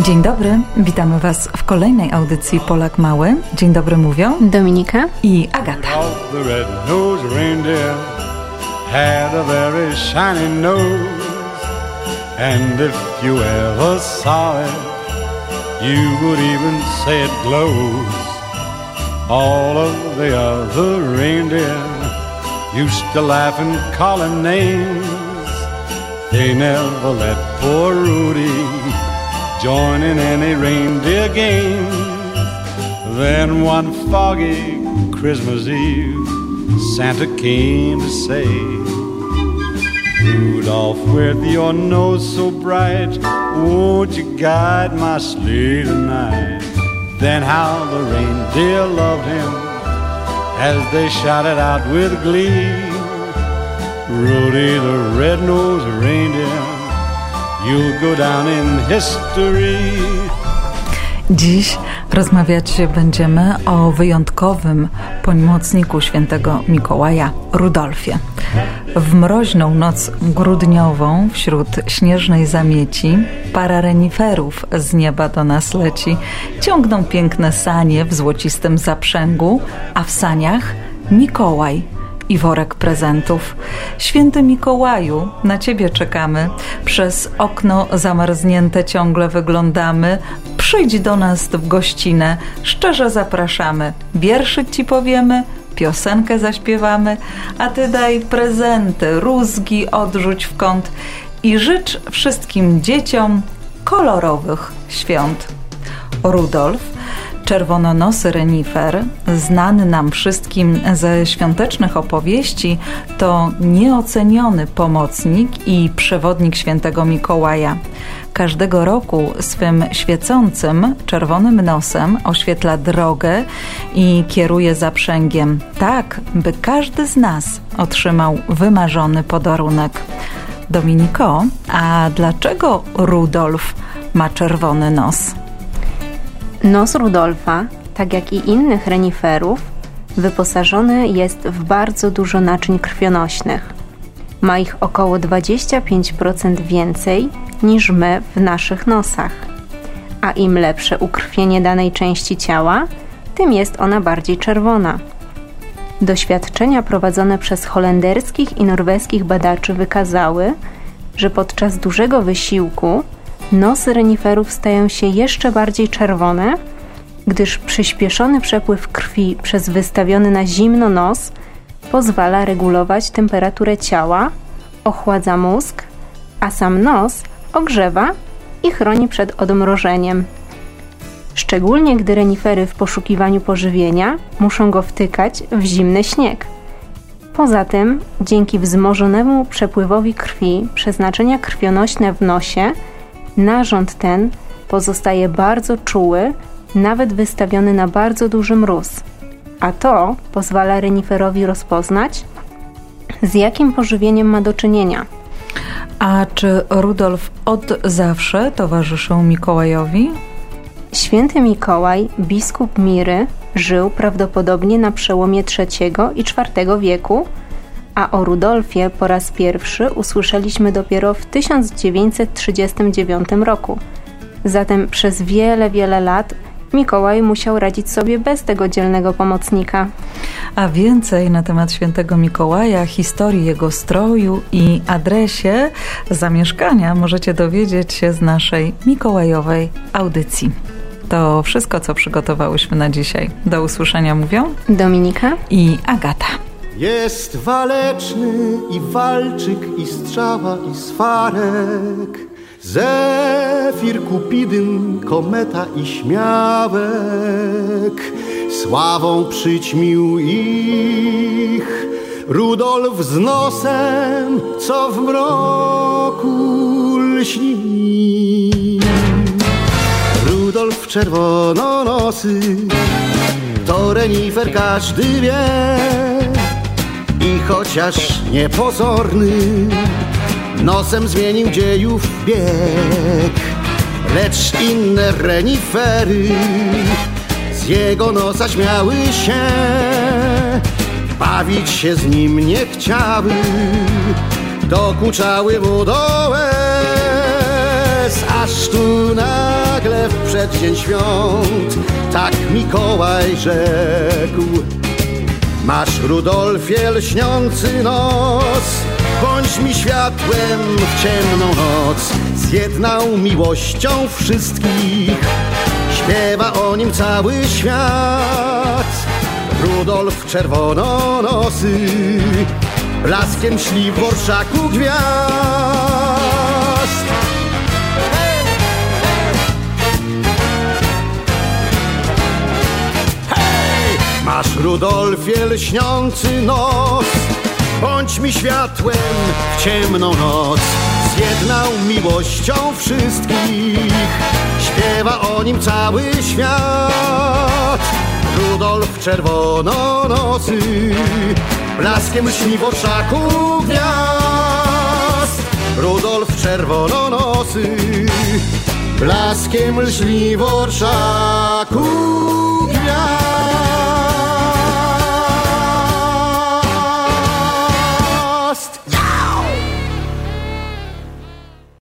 Dzień dobry, witamy Was w kolejnej audycji Polak Mały. Dzień dobry mówią Dominika i Agata. had a very shiny nose. And if you ever saw it, you would even say it glows. All of the other reindeer used to laugh and call him names. They never let poor Rudy join in any reindeer games. Then one foggy Christmas Eve, Santa came to say, Rudolph, with your nose so bright, won't you guide my sleigh tonight? Then how the reindeer loved him as they shouted out with glee. Rudy the red-nosed reindeer, you'll go down in history. Dziś rozmawiać będziemy o wyjątkowym pomocniku świętego Mikołaja, Rudolfie. W mroźną noc grudniową wśród śnieżnej zamieci para reniferów z nieba do nas leci. Ciągną piękne sanie w złocistym zaprzęgu, a w saniach Mikołaj i worek prezentów. Święty Mikołaju, na Ciebie czekamy. Przez okno zamarznięte ciągle wyglądamy. Przyjdź do nas w gościnę, szczerze zapraszamy. Wierszyk Ci powiemy, piosenkę zaśpiewamy, a Ty daj prezenty, rózgi odrzuć w kąt i życz wszystkim dzieciom kolorowych świąt. Rudolf Czerwononosy renifer, znany nam wszystkim ze świątecznych opowieści, to nieoceniony pomocnik i przewodnik świętego Mikołaja. Każdego roku swym świecącym, czerwonym nosem oświetla drogę i kieruje zaprzęgiem, tak by każdy z nas otrzymał wymarzony podarunek. Dominiko, a dlaczego Rudolf ma czerwony nos? Nos Rudolfa, tak jak i innych reniferów, wyposażony jest w bardzo dużo naczyń krwionośnych. Ma ich około 25% więcej niż my w naszych nosach. A im lepsze ukrwienie danej części ciała, tym jest ona bardziej czerwona. Doświadczenia prowadzone przez holenderskich i norweskich badaczy wykazały, że podczas dużego wysiłku nosy reniferów stają się jeszcze bardziej czerwone, gdyż przyspieszony przepływ krwi przez wystawiony na zimno nos pozwala regulować temperaturę ciała, ochładza mózg, a sam nos ogrzewa i chroni przed odmrożeniem. Szczególnie gdy renifery w poszukiwaniu pożywienia muszą go wtykać w zimny śnieg. Poza tym, dzięki wzmożonemu przepływowi krwi przeznaczenia krwionośne w nosie narząd ten pozostaje bardzo czuły, nawet wystawiony na bardzo duży mróz, a to pozwala reniferowi rozpoznać, z jakim pożywieniem ma do czynienia. A czy Rudolf od zawsze towarzyszył Mikołajowi? Święty Mikołaj, biskup Miry, żył prawdopodobnie na przełomie III i IV wieku a o Rudolfie po raz pierwszy usłyszeliśmy dopiero w 1939 roku. Zatem przez wiele, wiele lat Mikołaj musiał radzić sobie bez tego dzielnego pomocnika. A więcej na temat świętego Mikołaja, historii jego stroju i adresie zamieszkania możecie dowiedzieć się z naszej mikołajowej audycji. To wszystko, co przygotowałyśmy na dzisiaj. Do usłyszenia mówią Dominika i Agata. Jest waleczny i walczyk, i strzała, i swarek. Zefir, Kupidyn, kometa i śmiałek. Sławą przyćmił ich Rudolf z nosem, co w mroku lśni. Rudolf czerwononosy, to renifer każdy wie i chociaż niepozorny. Nosem zmienił dziejów bieg Lecz inne renifery Z jego nosa śmiały się. Bawić się z nim nie chciały Dokuczały mu do Aż tu nagle w przeddzień świąt Tak Mikołaj rzekł Masz Rudolfie lśniący nos. Bądź mi światłem w ciemną noc. Zjednał miłością wszystkich Śpiewa o nim cały świat. Rudolf czerwononosy Blaskiem śli w orszaku gwiazd Rudolfie lśniący nos Bądź mi światłem w ciemną noc. Zjednał miłością wszystkich Śpiewa o nim cały świat. Rudolf czerwononosy Blaskiem lśni w orszaku gwiazd. Rudolf czerwononosy Blaskiem lśni w orszaku